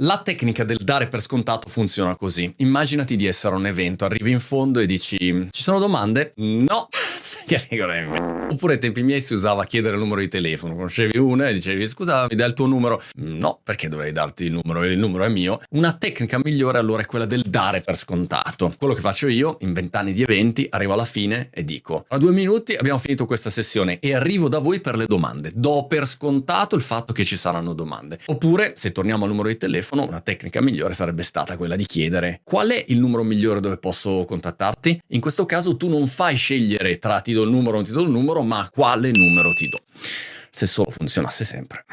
La tecnica del dare per scontato funziona così. Immaginati di essere a un evento, arrivi in fondo e dici ci sono domande? No. Oppure ai tempi miei si usava chiedere il numero di telefono, conoscevi una e dicevi scusa mi dai il tuo numero? No, perché dovrei darti il numero? Il numero è mio. Una tecnica migliore allora è quella del dare per scontato. Quello che faccio io in vent'anni di eventi, arrivo alla fine e dico tra due minuti abbiamo finito questa sessione e arrivo da voi per le domande. Do per scontato il fatto che ci saranno domande. Oppure se torniamo al numero di telefono, una tecnica migliore sarebbe stata quella di chiedere qual è il numero migliore dove posso contattarti. In questo caso tu non fai scegliere tra ti do il numero non ti do il numero, ma quale numero ti do. Se solo funzionasse sempre.